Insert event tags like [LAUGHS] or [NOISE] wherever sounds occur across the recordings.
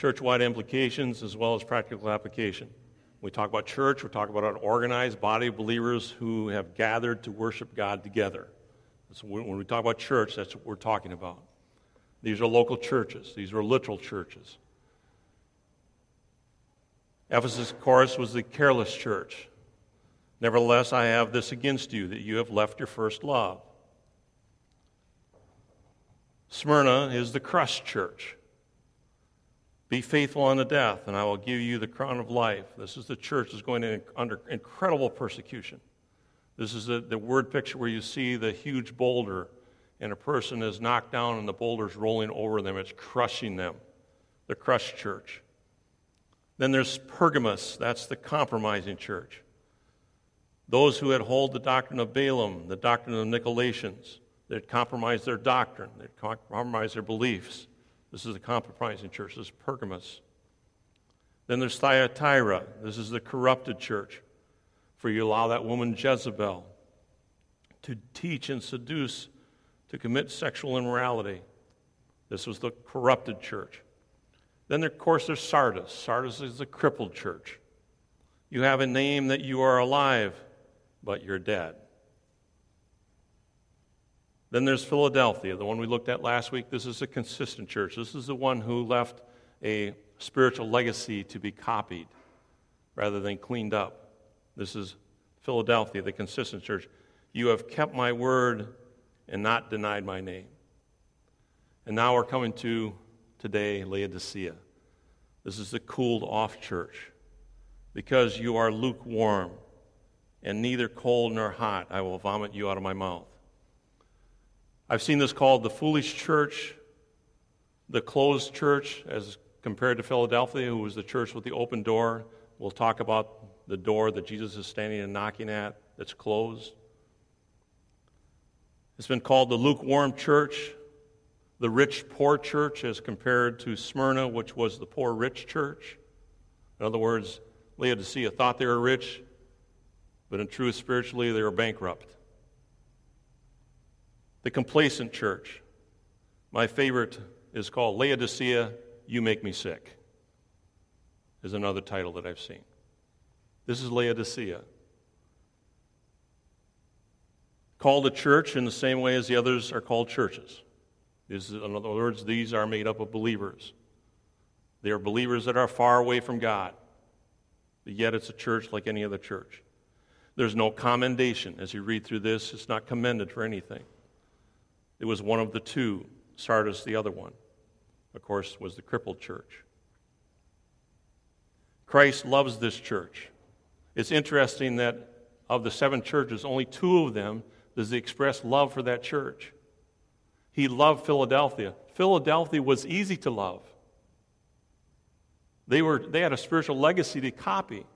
church wide implications as well as practical application. We talk about church, we're talking about an organized body of believers who have gathered to worship God together. So when we talk about church, that's what we're talking about. These are local churches, these are literal churches. Ephesus, of course, was the careless church. Nevertheless, I have this against you, that you have left your first love. Smyrna is the crushed church. Be faithful unto death, and I will give you the crown of life. This is the church that's going in, under incredible persecution. This is the, the word picture where you see the huge boulder, and a person is knocked down, and the boulder's rolling over them. It's crushing them. The crushed church. Then there's Pergamus, that's the compromising church. Those who had hold the doctrine of Balaam, the doctrine of Nicolaitans, they had compromised their doctrine, they had compromised their beliefs. This is the compromising church. This is Pergamos. Then there's Thyatira. This is the corrupted church. For you allow that woman Jezebel to teach and seduce, to commit sexual immorality. This was the corrupted church. Then, of course, there's Sardis. Sardis is the crippled church. You have a name that you are alive, but you're dead. Then there's Philadelphia, the one we looked at last week. This is a consistent church. This is the one who left a spiritual legacy to be copied rather than cleaned up. This is Philadelphia, the consistent church. You have kept my word and not denied my name. And now we're coming to today, Laodicea. This is the cooled off church. Because you are lukewarm and neither cold nor hot, I will vomit you out of my mouth. I've seen this called the foolish church, the closed church, as compared to Philadelphia, who was the church with the open door. We'll talk about the door that Jesus is standing and knocking at that's closed. It's been called the lukewarm church, the rich poor church as compared to Smyrna, which was the poor rich church. In other words, Laodicea thought they were rich, but in truth, spiritually, they were bankrupt. The complacent church. My favorite is called Laodicea, You Make Me Sick, is another title that I've seen. This is Laodicea. Called a church in the same way as the others are called churches. Is, in other words, these are made up of believers. They are believers that are far away from God, but yet it's a church like any other church. There's no commendation. As you read through this, it's not commended for anything. It was one of the two, Sardis, the other one, of course, was the crippled church. Christ loves this church. It's interesting that of the seven churches, only two of them does he express love for that church. He loved Philadelphia. Philadelphia was easy to love. They, were, they had a spiritual legacy to copy.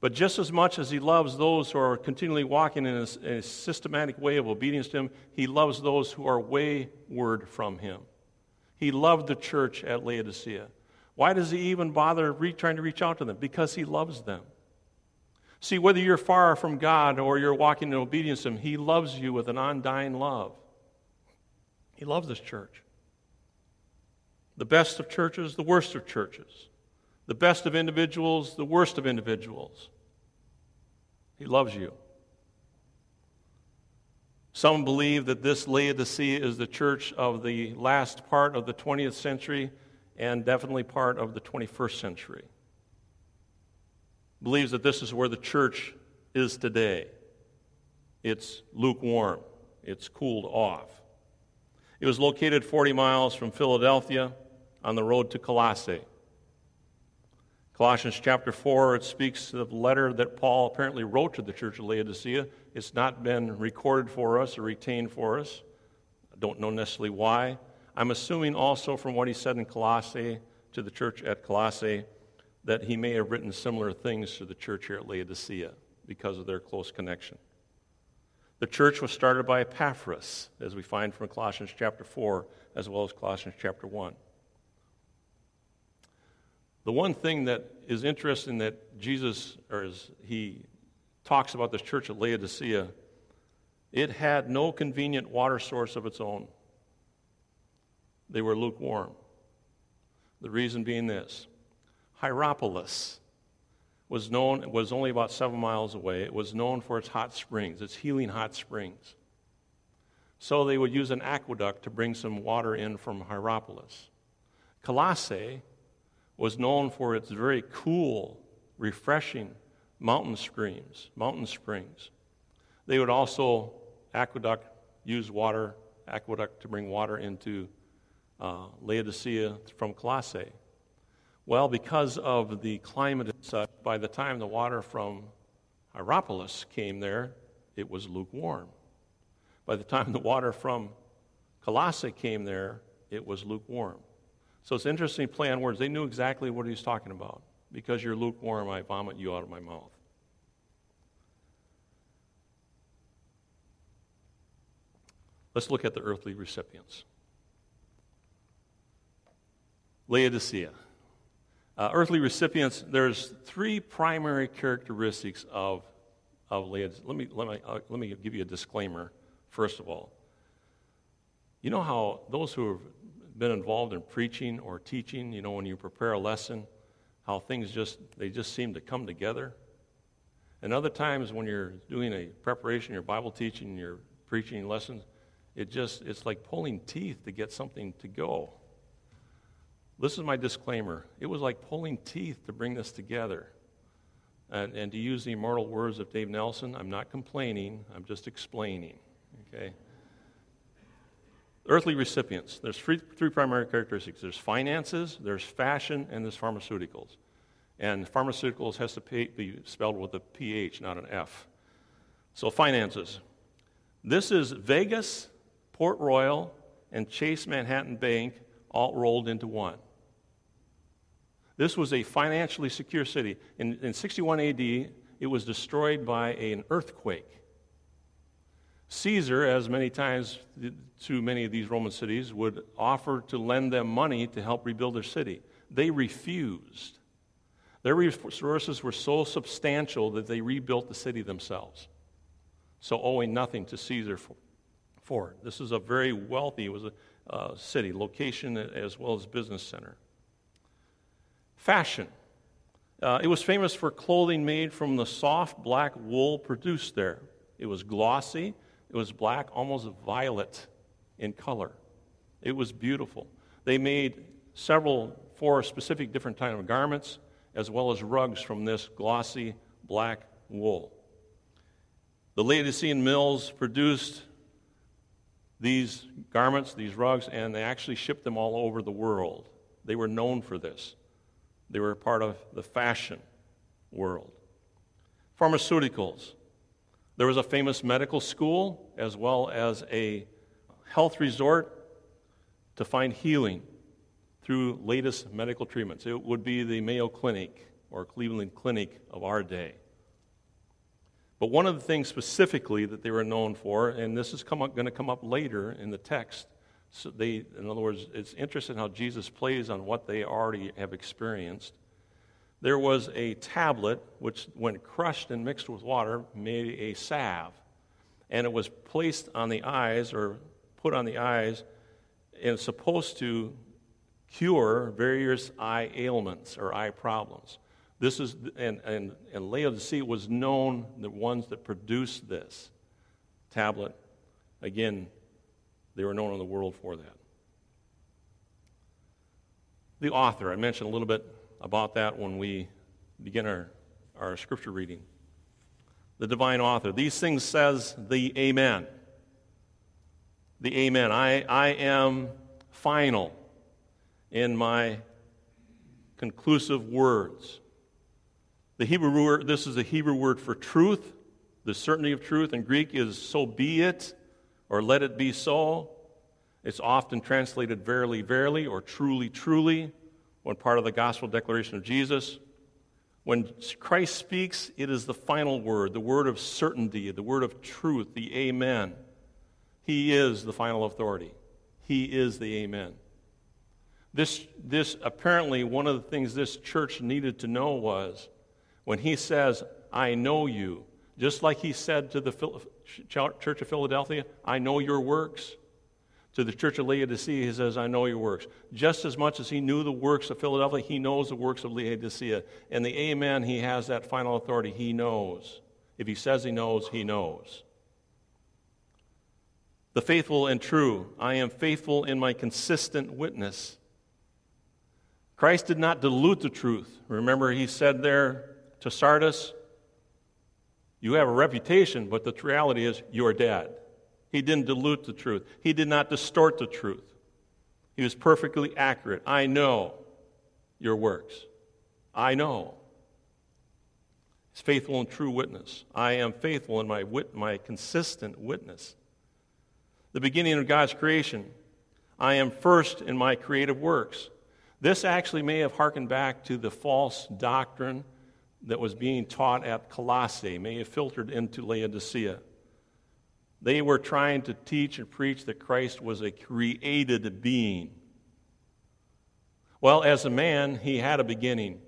But just as much as he loves those who are continually walking in a, in a, systematic way of obedience to him, he loves those who are wayward from him. He loved the church at Laodicea. Why does he even bother re- trying to reach out to them? Because he loves them. See, whether you're far from God or you're walking in obedience to him, he loves you with an undying love. He loves this church. The best of churches, the worst of churches. The best of individuals, the worst of individuals. He loves you. Some believe that this Laodicea is the church of the last part of the 20th century and definitely part of the 21st century. Believes that this is where the church is today. It's lukewarm, it's cooled off. It was located 40 miles from Philadelphia on the road to Colossae. Colossians chapter 4, it speaks of the letter that Paul apparently wrote to the church of Laodicea. It's not been recorded for us or retained for us. I don't know necessarily why. I'm assuming also from what he said in Colossae to the church at Colossae that he may have written similar things to the church here at Laodicea because of their close connection. The church was started by Epaphras, as we find from Colossians chapter 4, as well as Colossians chapter 1. The one thing that is interesting that Jesus, or as he talks about this church at Laodicea, it had no convenient water source of its own. They were lukewarm. The reason being this Hierapolis was known was only about seven miles away. It was known for its hot springs, its healing hot springs. So they would use an aqueduct to bring some water in from Hierapolis. Colossae was known for its very cool, refreshing mountain streams, mountain springs. They would also aqueduct use water aqueduct to bring water into uh, Laodicea from Colossae. Well, because of the climate and such, by the time the water from Hierapolis came there, it was lukewarm. By the time the water from Colossae came there, it was lukewarm. So it's interesting play on words. They knew exactly what he was talking about. Because you're lukewarm, I vomit you out of my mouth. Let's look at the earthly recipients. Laodicea. Uh, earthly recipients, there's three primary characteristics of, of Laodicea. Let me, let, me, uh, let me give you a disclaimer, first of all. You know how those who have been involved in preaching or teaching, you know, when you prepare a lesson, how things just, they just seem to come together? And other times when you're doing a preparation, your Bible teaching, your preaching lessons, it just, it's like pulling teeth to get something to go. This is my disclaimer. It was like pulling teeth to bring this together. And, and to use the immortal words of Dave Nelson, I'm not complaining, I'm just explaining. Okay? Earthly recipients. There's three, three primary characteristics there's finances, there's fashion, and there's pharmaceuticals. And pharmaceuticals has to be spelled with a PH, not an F. So, finances. This is Vegas, Port Royal, and Chase Manhattan Bank all rolled into one. This was a financially secure city. In, in 61 AD, it was destroyed by an earthquake. Caesar, as many times to many of these Roman cities, would offer to lend them money to help rebuild their city. They refused. Their resources were so substantial that they rebuilt the city themselves, so owing nothing to Caesar for, for it. This is a very wealthy, it was a uh, city, location as well as business center. Fashion. Uh, it was famous for clothing made from the soft black wool produced there. It was glossy, it was black, almost violet in color. It was beautiful. They made several, four specific different kind of garments, as well as rugs from this glossy black wool. The Laodicean mills produced these garments, these rugs, and they actually shipped them all over the world. They were known for this. They were part of the fashion world. Pharmaceuticals. There was a famous medical school as well as a health resort to find healing through latest medical treatments. It would be the Mayo Clinic or Cleveland Clinic of our day. But one of the things specifically that they were known for, and this is going to come up later in the text, so they, in other words, it's interesting how Jesus plays on what they already have experienced. There was a tablet which, when crushed and mixed with water, made a salve, and it was placed on the eyes or put on the eyes, and supposed to cure various eye ailments or eye problems. This is, and, and, and Laodicea was known, the ones that produced this tablet. Again, they were known in the world for that. The author, I mentioned a little bit about that when we begin our, our scripture reading. The divine author. These things says the Amen. The Amen. I, I am final in my conclusive words. The Hebrew word, this is the Hebrew word for truth, the certainty of truth. In Greek is so be it, or let it be so. It's often translated verily, verily, or truly, truly, when part of the gospel declaration of Jesus. When Christ speaks, it is the final word, the word of certainty, the word of truth, the amen. He is the final authority. He is the amen. This, this apparently, one of the things this church needed to know was when he says, I know you, just like he said to the Church of Philadelphia, I know your works. To the church of Laodicea, he says, I know your works. Just as much as he knew the works of Philadelphia, he knows the works of Laodicea. And the Amen, he has that final authority. He knows. If he says he knows, he knows. The faithful and true. I am faithful in my consistent witness. Christ did not dilute the truth. Remember, he said there to Sardis, You have a reputation, but the reality is you are dead. He didn't dilute the truth, he did not distort the truth. He was perfectly accurate. I know your works. I know. He's faithful and true witness. I am faithful in my, wit- my consistent witness. The beginning of God's creation. I am first in my creative works. This actually may have harkened back to the false doctrine that was being taught at Colossae, may have filtered into Laodicea. They were trying to teach and preach that Christ was a created being. Well, as a man, he had a beginning,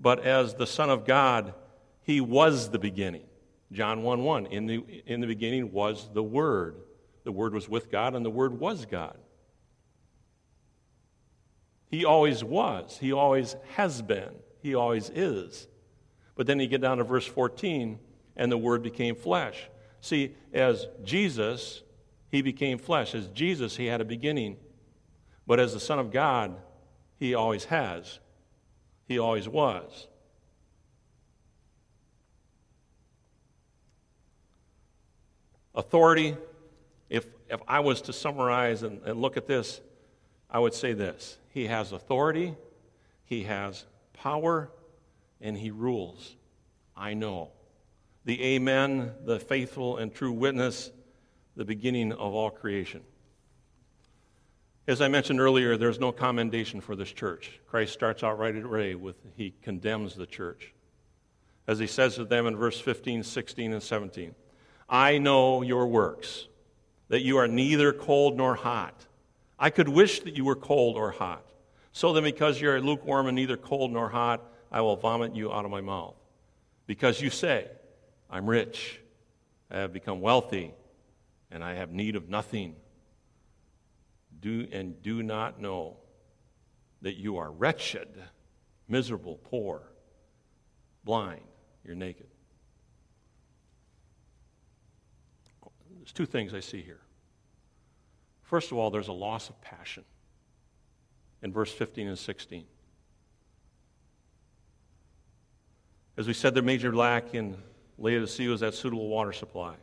but as the Son of God, he was the beginning. John 1 1. In the, in the beginning was the Word. The Word was with God, and the Word was God. He always was. He always has been. He always is. But then you get down to verse 14, and the Word became flesh. See, as Jesus, he became flesh. As Jesus, he had a beginning. But as the Son of God, he always has. He always was. Authority, if, if I was to summarize and, and look at this, I would say this He has authority, He has power, and He rules. I know the Amen, the faithful and true witness, the beginning of all creation. As I mentioned earlier, there's no commendation for this church. Christ starts out right away with he condemns the church. As he says to them in verse 15, 16, and 17 I know your works, that you are neither cold nor hot. I could wish that you were cold or hot. So then, because you are lukewarm and neither cold nor hot, I will vomit you out of my mouth. Because you say, I'm rich, I have become wealthy, and I have need of nothing. Do and do not know that you are wretched, miserable, poor, blind, you're naked. There's two things I see here. First of all, there's a loss of passion in verse 15 and 16. As we said, the major lack in Laodicea was that suitable water supply.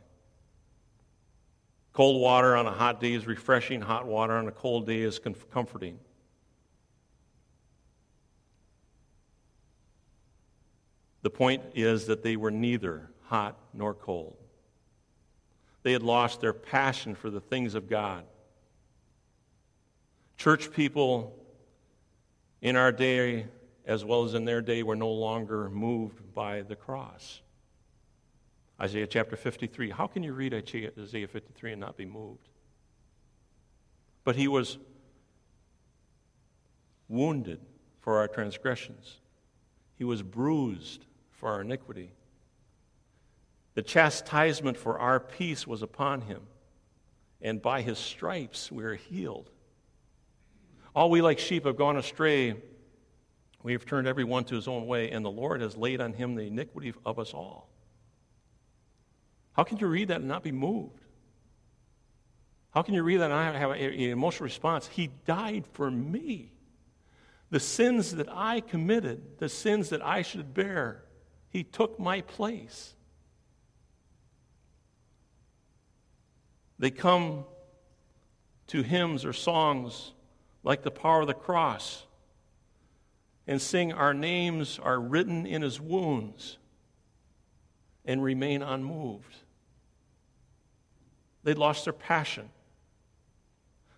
Cold water on a hot day is refreshing, hot water on a cold day is comforting. The point is that they were neither hot nor cold. They had lost their passion for the things of God. Church people in our day, as well as in their day, were no longer moved by the cross. Isaiah chapter 53. How can you read Isaiah 53 and not be moved? But he was wounded for our transgressions, he was bruised for our iniquity. The chastisement for our peace was upon him, and by his stripes we are healed. All we like sheep have gone astray. We have turned every one to his own way, and the Lord has laid on him the iniquity of us all. How can you read that and not be moved? How can you read that and not have an emotional response? He died for me. The sins that I committed, the sins that I should bear, He took my place. They come to hymns or songs like the power of the cross and sing, Our names are written in His wounds and remain unmoved. They'd lost their passion.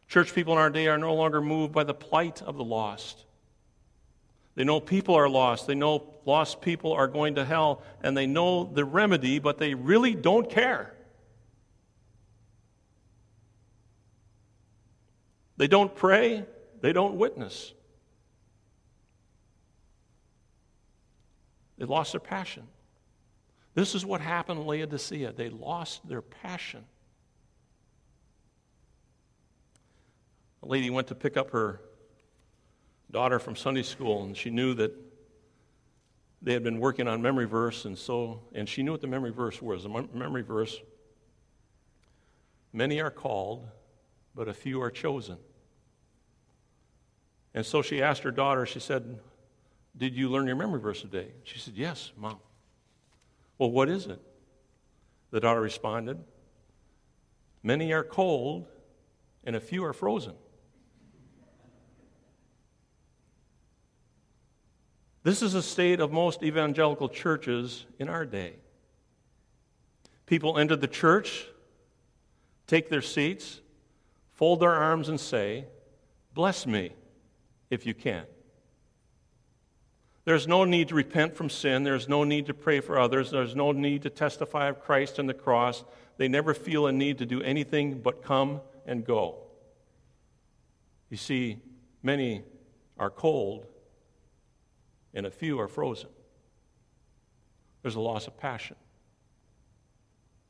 Church people in our day are no longer moved by the plight of the lost. They know people are lost. They know lost people are going to hell, and they know the remedy, but they really don't care. They don't pray, they don't witness. They lost their passion. This is what happened in Laodicea. They lost their passion. A lady went to pick up her daughter from Sunday school, and she knew that they had been working on memory verse, and so, and she knew what the memory verse was. The memory verse Many are called, but a few are chosen. And so she asked her daughter, she said, Did you learn your memory verse today? She said, Yes, Mom. Well, what is it? The daughter responded, Many are cold, and a few are frozen. This is a state of most evangelical churches in our day. People enter the church, take their seats, fold their arms, and say, Bless me if you can. There's no need to repent from sin. There's no need to pray for others. There's no need to testify of Christ and the cross. They never feel a need to do anything but come and go. You see, many are cold and a few are frozen. There's a loss of passion.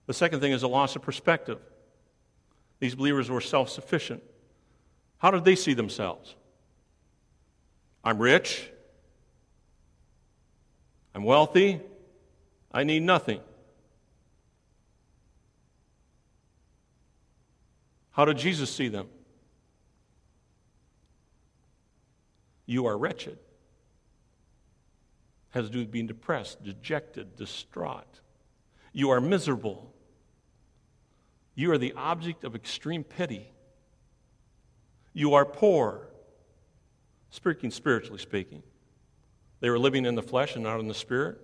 The second thing is a loss of perspective. These believers were self sufficient. How did they see themselves? I'm rich. I'm wealthy. I need nothing. How did Jesus see them? You are wretched. Has to do with being depressed, dejected, distraught. You are miserable. You are the object of extreme pity. You are poor, speaking spiritually speaking. They were living in the flesh and not in the spirit.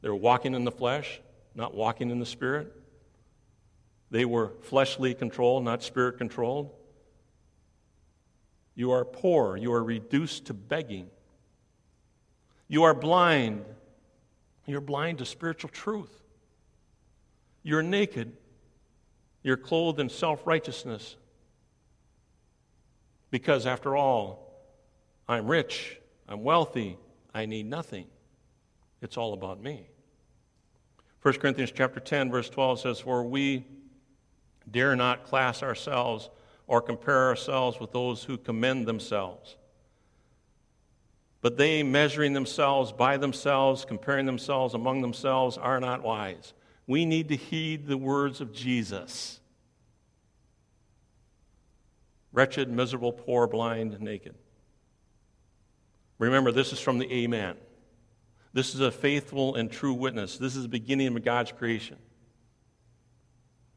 They were walking in the flesh, not walking in the spirit. They were fleshly controlled, not spirit controlled. You are poor. You are reduced to begging. You are blind. You're blind to spiritual truth. You're naked. You're clothed in self righteousness. Because, after all, I'm rich, I'm wealthy, I need nothing. It's all about me. 1 Corinthians chapter 10 verse 12 says for we dare not class ourselves or compare ourselves with those who commend themselves. But they measuring themselves by themselves, comparing themselves among themselves are not wise. We need to heed the words of Jesus. Wretched, miserable, poor, blind, naked. Remember, this is from the Amen. This is a faithful and true witness. This is the beginning of God's creation.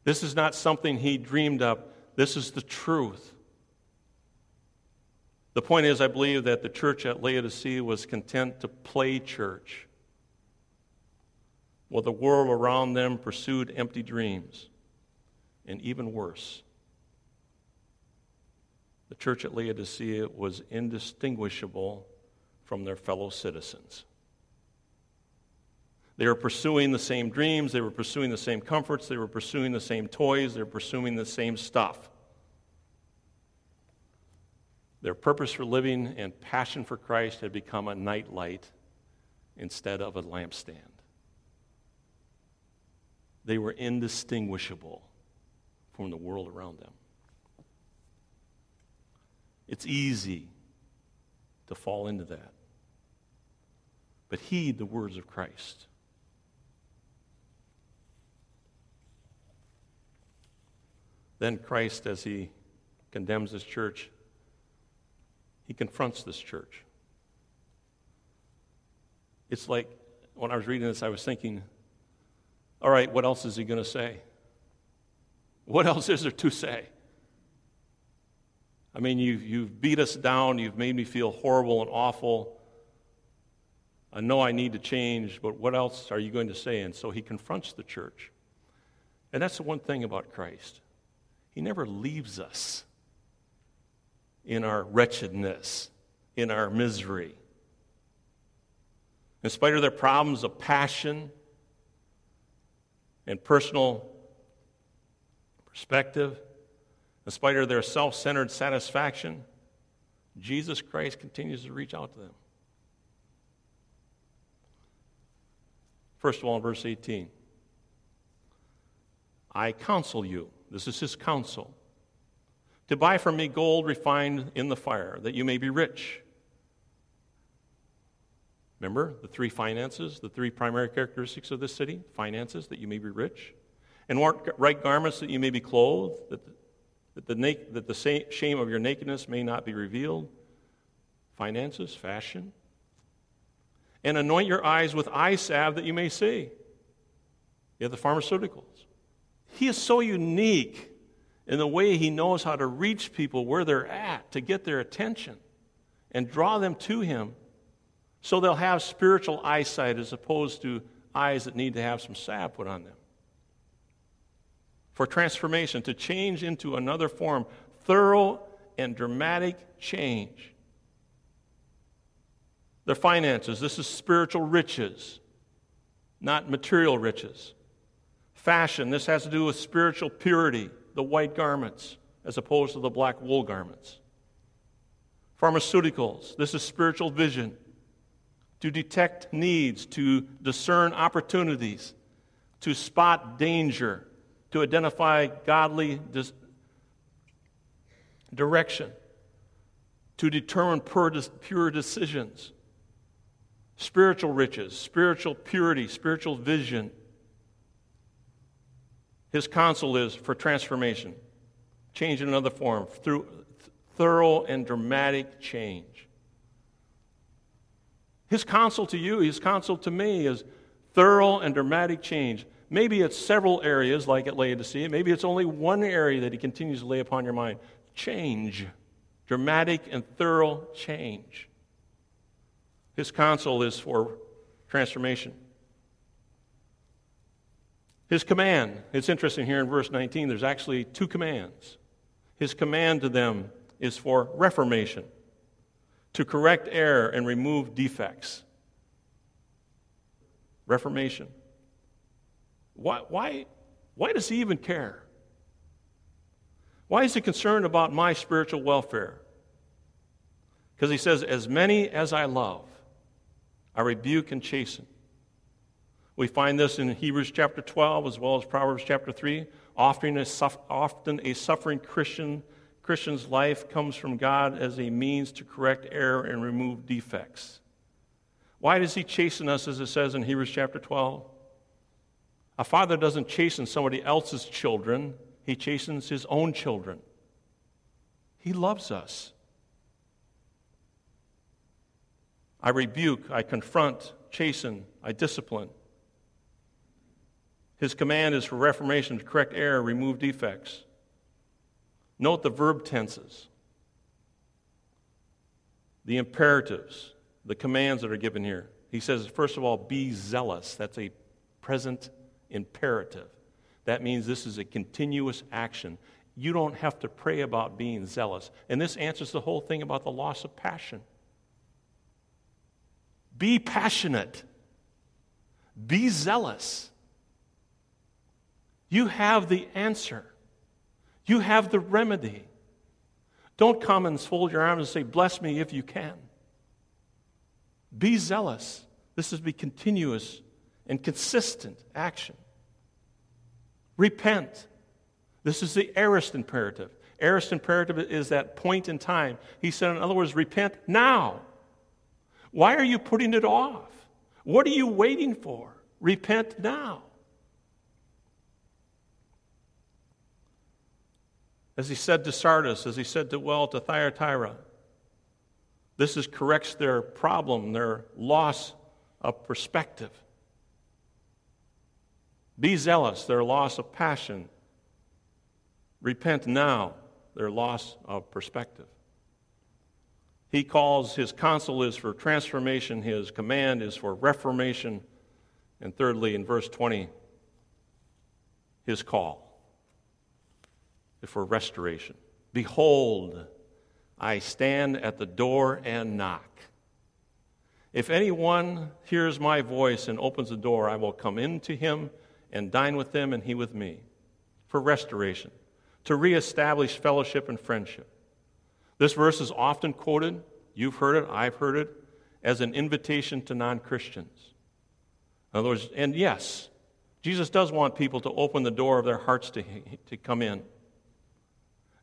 This is not something he dreamed up. This is the truth. The point is, I believe that the church at Laodicea was content to play church while the world around them pursued empty dreams. And even worse, the church at Laodicea was indistinguishable from their fellow citizens. They were pursuing the same dreams, they were pursuing the same comforts, they were pursuing the same toys, they were pursuing the same stuff. Their purpose for living and passion for Christ had become a nightlight instead of a lampstand. They were indistinguishable from the world around them. It's easy to fall into that. But heed the words of Christ. Then Christ, as he condemns his church, he confronts this church. It's like when I was reading this, I was thinking, all right, what else is he going to say? What [LAUGHS] else is there to say? I mean, you've, you've beat us down, you've made me feel horrible and awful. I know I need to change, but what else are you going to say? And so he confronts the church. And that's the one thing about Christ. He never leaves us in our wretchedness, in our misery. In spite of their problems of passion and personal perspective, in spite of their self centered satisfaction, Jesus Christ continues to reach out to them. First of all, in verse 18, I counsel you this is his counsel. To buy from me gold refined in the fire, that you may be rich. Remember the three finances, the three primary characteristics of this city? Finances, that you may be rich. And right garments, that you may be clothed, that the, that the, na- that the shame of your nakedness may not be revealed. Finances, fashion. And anoint your eyes with eye salve that you may see. You have the pharmaceuticals. He is so unique in the way he knows how to reach people where they're at to get their attention and draw them to him so they'll have spiritual eyesight as opposed to eyes that need to have some salve put on them. For transformation, to change into another form, thorough and dramatic change. Their finances, this is spiritual riches, not material riches. Fashion, this has to do with spiritual purity, the white garments, as opposed to the black wool garments. Pharmaceuticals, this is spiritual vision, to detect needs, to discern opportunities, to spot danger, to identify godly dis- direction, to determine pure decisions. Spiritual riches, spiritual purity, spiritual vision his counsel is for transformation, change in another form, through thorough and dramatic change. His counsel to you, his counsel to me is thorough and dramatic change. Maybe it's several areas like at Laodicea. Maybe it's only one area that he continues to lay upon your mind. Change. Dramatic and thorough change. His counsel is for transformation. His command, it's interesting here in verse 19, there's actually two commands. His command to them is for reformation, to correct error and remove defects. Reformation. Why, why, why does he even care? Why is he concerned about my spiritual welfare? Because he says, As many as I love, I rebuke and chasten. We find this in Hebrews chapter 12 as well as Proverbs chapter 3. Often a, often a suffering Christian, Christian's life comes from God as a means to correct error and remove defects. Why does he chasten us, as it says in Hebrews chapter 12? A father doesn't chasten somebody else's children, he chastens his own children. He loves us. I rebuke, I confront, chasten, I discipline. His command is for reformation to correct error, remove defects. Note the verb tenses, the imperatives, the commands that are given here. He says, first of all, be zealous. That's a present imperative. That means this is a continuous action. You don't have to pray about being zealous. And this answers the whole thing about the loss of passion. Be passionate, be zealous. You have the answer. You have the remedy. Don't come and fold your arms and say, Bless me if you can. Be zealous. This is be continuous and consistent action. Repent. This is the aorist imperative. Aorist imperative is that point in time. He said, in other words, repent now. Why are you putting it off? What are you waiting for? Repent now. As he said to Sardis, as he said to well to Thyatira, this is corrects their problem, their loss of perspective. Be zealous, their loss of passion. Repent now, their loss of perspective. He calls his counsel is for transformation, his command is for reformation, and thirdly, in verse 20, his call for restoration. Behold, I stand at the door and knock. If anyone hears my voice and opens the door, I will come into him and dine with them and he with me. For restoration, to reestablish fellowship and friendship. This verse is often quoted, you've heard it, I've heard it, as an invitation to non Christians. In other words, and yes, Jesus does want people to open the door of their hearts to, to come in.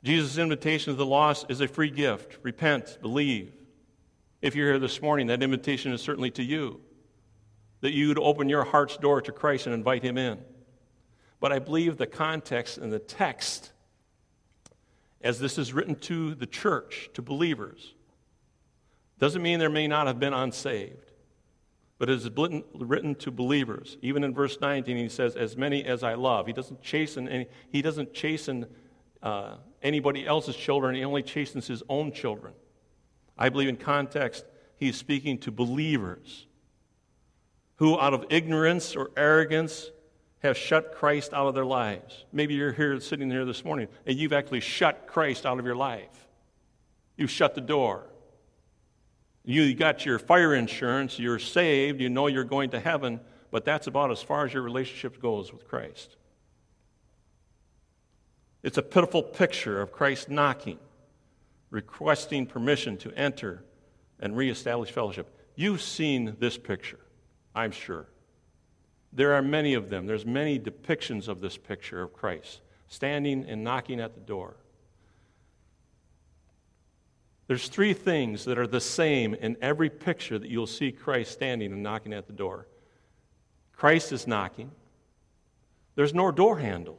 Jesus' invitation to the lost is a free gift. Repent, believe. If you're here this morning, that invitation is certainly to you. That you would open your heart's door to Christ and invite him in. But I believe the context and the text, as this is written to the church, to believers, doesn't mean there may not have been unsaved, but it is written to believers. Even in verse 19, he says, As many as I love. He doesn't chasten, any, he doesn't chasten uh, anybody else's children, he only chastens his own children. I believe in context, he's speaking to believers who, out of ignorance or arrogance, have shut Christ out of their lives. Maybe you're here sitting here this morning and you've actually shut Christ out of your life. You've shut the door. You got your fire insurance, you're saved, you know you're going to heaven, but that's about as far as your relationship goes with Christ. It's a pitiful picture of Christ knocking, requesting permission to enter and reestablish fellowship. You've seen this picture, I'm sure. There are many of them. There's many depictions of this picture of Christ standing and knocking at the door. There's three things that are the same in every picture that you'll see Christ standing and knocking at the door. Christ is knocking. There's no door handle.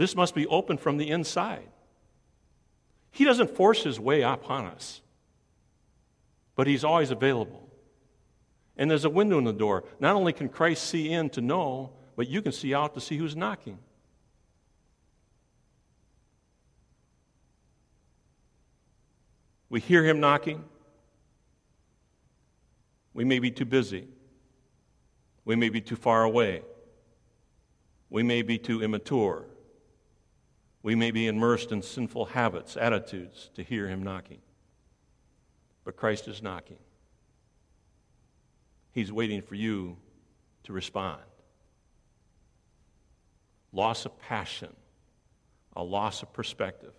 This must be open from the inside. He doesn't force his way upon us, but he's always available. And there's a window in the door. Not only can Christ see in to know, but you can see out to see who's knocking. We hear him knocking. We may be too busy. We may be too far away. We may be too immature. We may be immersed in sinful habits, attitudes to hear him knocking. But Christ is knocking. He's waiting for you to respond. Loss of passion, a loss of perspective.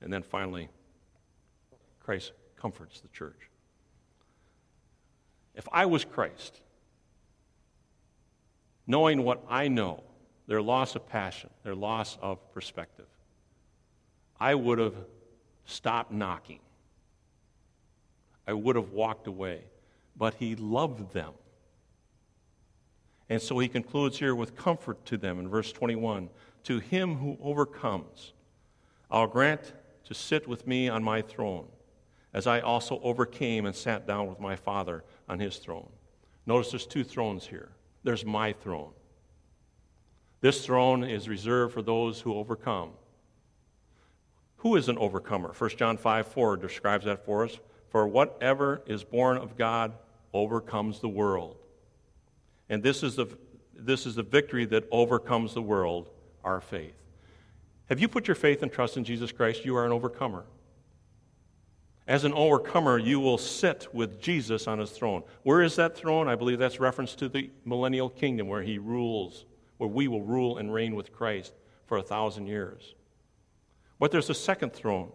And then finally, Christ comforts the church. If I was Christ, knowing what I know, their loss of passion, their loss of perspective, I would have stopped knocking. I would have walked away. But he loved them. And so he concludes here with comfort to them in verse 21 To him who overcomes, I'll grant to sit with me on my throne, as I also overcame and sat down with my Father on his throne. Notice there's two thrones here. There's my throne. This throne is reserved for those who overcome. Who is an overcomer? 1 John 5 4 describes that for us. For whatever is born of God overcomes the world. And this is the, this is the victory that overcomes the world, our faith. Have you put your faith and trust in Jesus Christ? You are an overcomer. As an overcomer, you will sit with Jesus on his throne. Where is that throne? I believe that's reference to the millennial kingdom where he rules where we will rule and reign with Christ for a thousand years. But there's a second throne,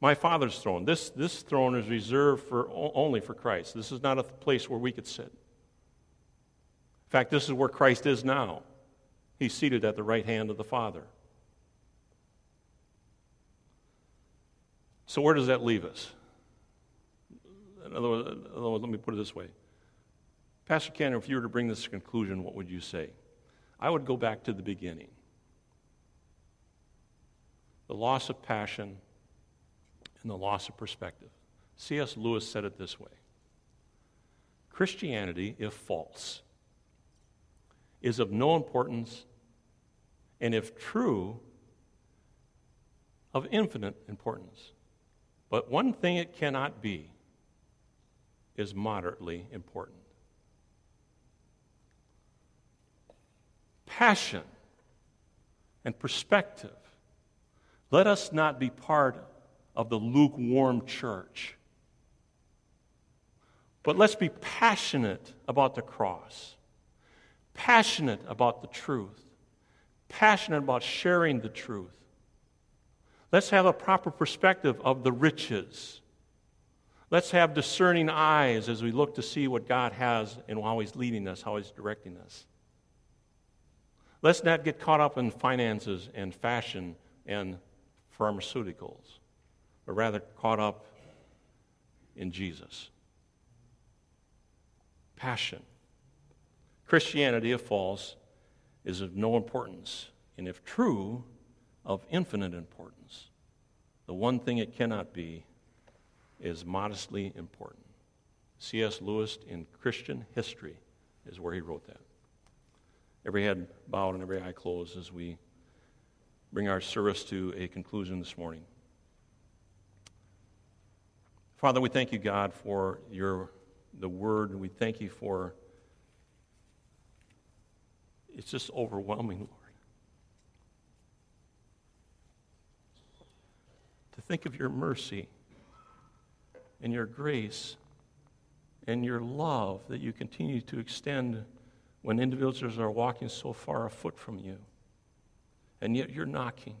my Father's throne. This, this throne is reserved for, only for Christ. This is not a place where we could sit. In fact, this is where Christ is now. He's seated at the right hand of the Father. So, where does that leave us? In other words, let me put it this way Pastor Ken, if you were to bring this to conclusion, what would you say? I would go back to the beginning. The loss of passion and the loss of perspective. C.S. Lewis said it this way Christianity, if false, is of no importance, and if true, of infinite importance. But one thing it cannot be is moderately important. Passion and perspective. Let us not be part of the lukewarm church. But let's be passionate about the cross, passionate about the truth, passionate about sharing the truth. Let's have a proper perspective of the riches. Let's have discerning eyes as we look to see what God has and how He's leading us, how He's directing us. Let's not get caught up in finances and fashion and pharmaceuticals, but rather caught up in Jesus. Passion. Christianity, if false, is of no importance, and if true, of infinite importance. The one thing it cannot be is modestly important. C.S. Lewis in Christian History is where he wrote that. Every head bowed and every eye closed as we bring our service to a conclusion this morning. Father, we thank you, God, for your the word. We thank you for it's just overwhelming, Lord. To think of your mercy and your grace and your love that you continue to extend when individuals are walking so far afoot from you, and yet you're knocking.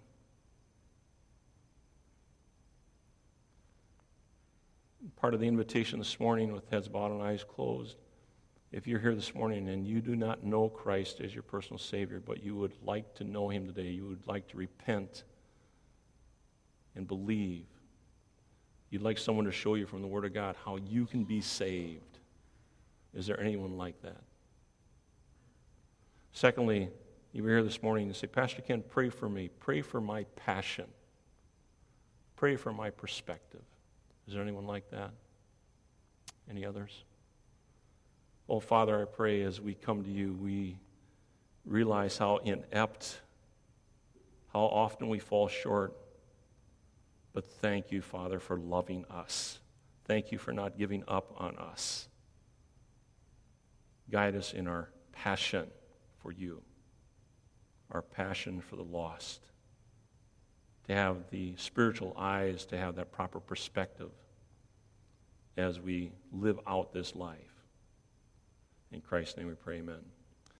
Part of the invitation this morning with heads bowed and eyes closed. If you're here this morning and you do not know Christ as your personal Savior, but you would like to know Him today, you would like to repent and believe, you'd like someone to show you from the Word of God how you can be saved. Is there anyone like that? Secondly, you were here this morning and say, Pastor Ken, pray for me. Pray for my passion. Pray for my perspective. Is there anyone like that? Any others? Oh, Father, I pray as we come to you, we realize how inept, how often we fall short. But thank you, Father, for loving us. Thank you for not giving up on us. Guide us in our passion for you, our passion for the lost, to have the spiritual eyes, to have that proper perspective as we live out this life. In Christ's name we pray, amen.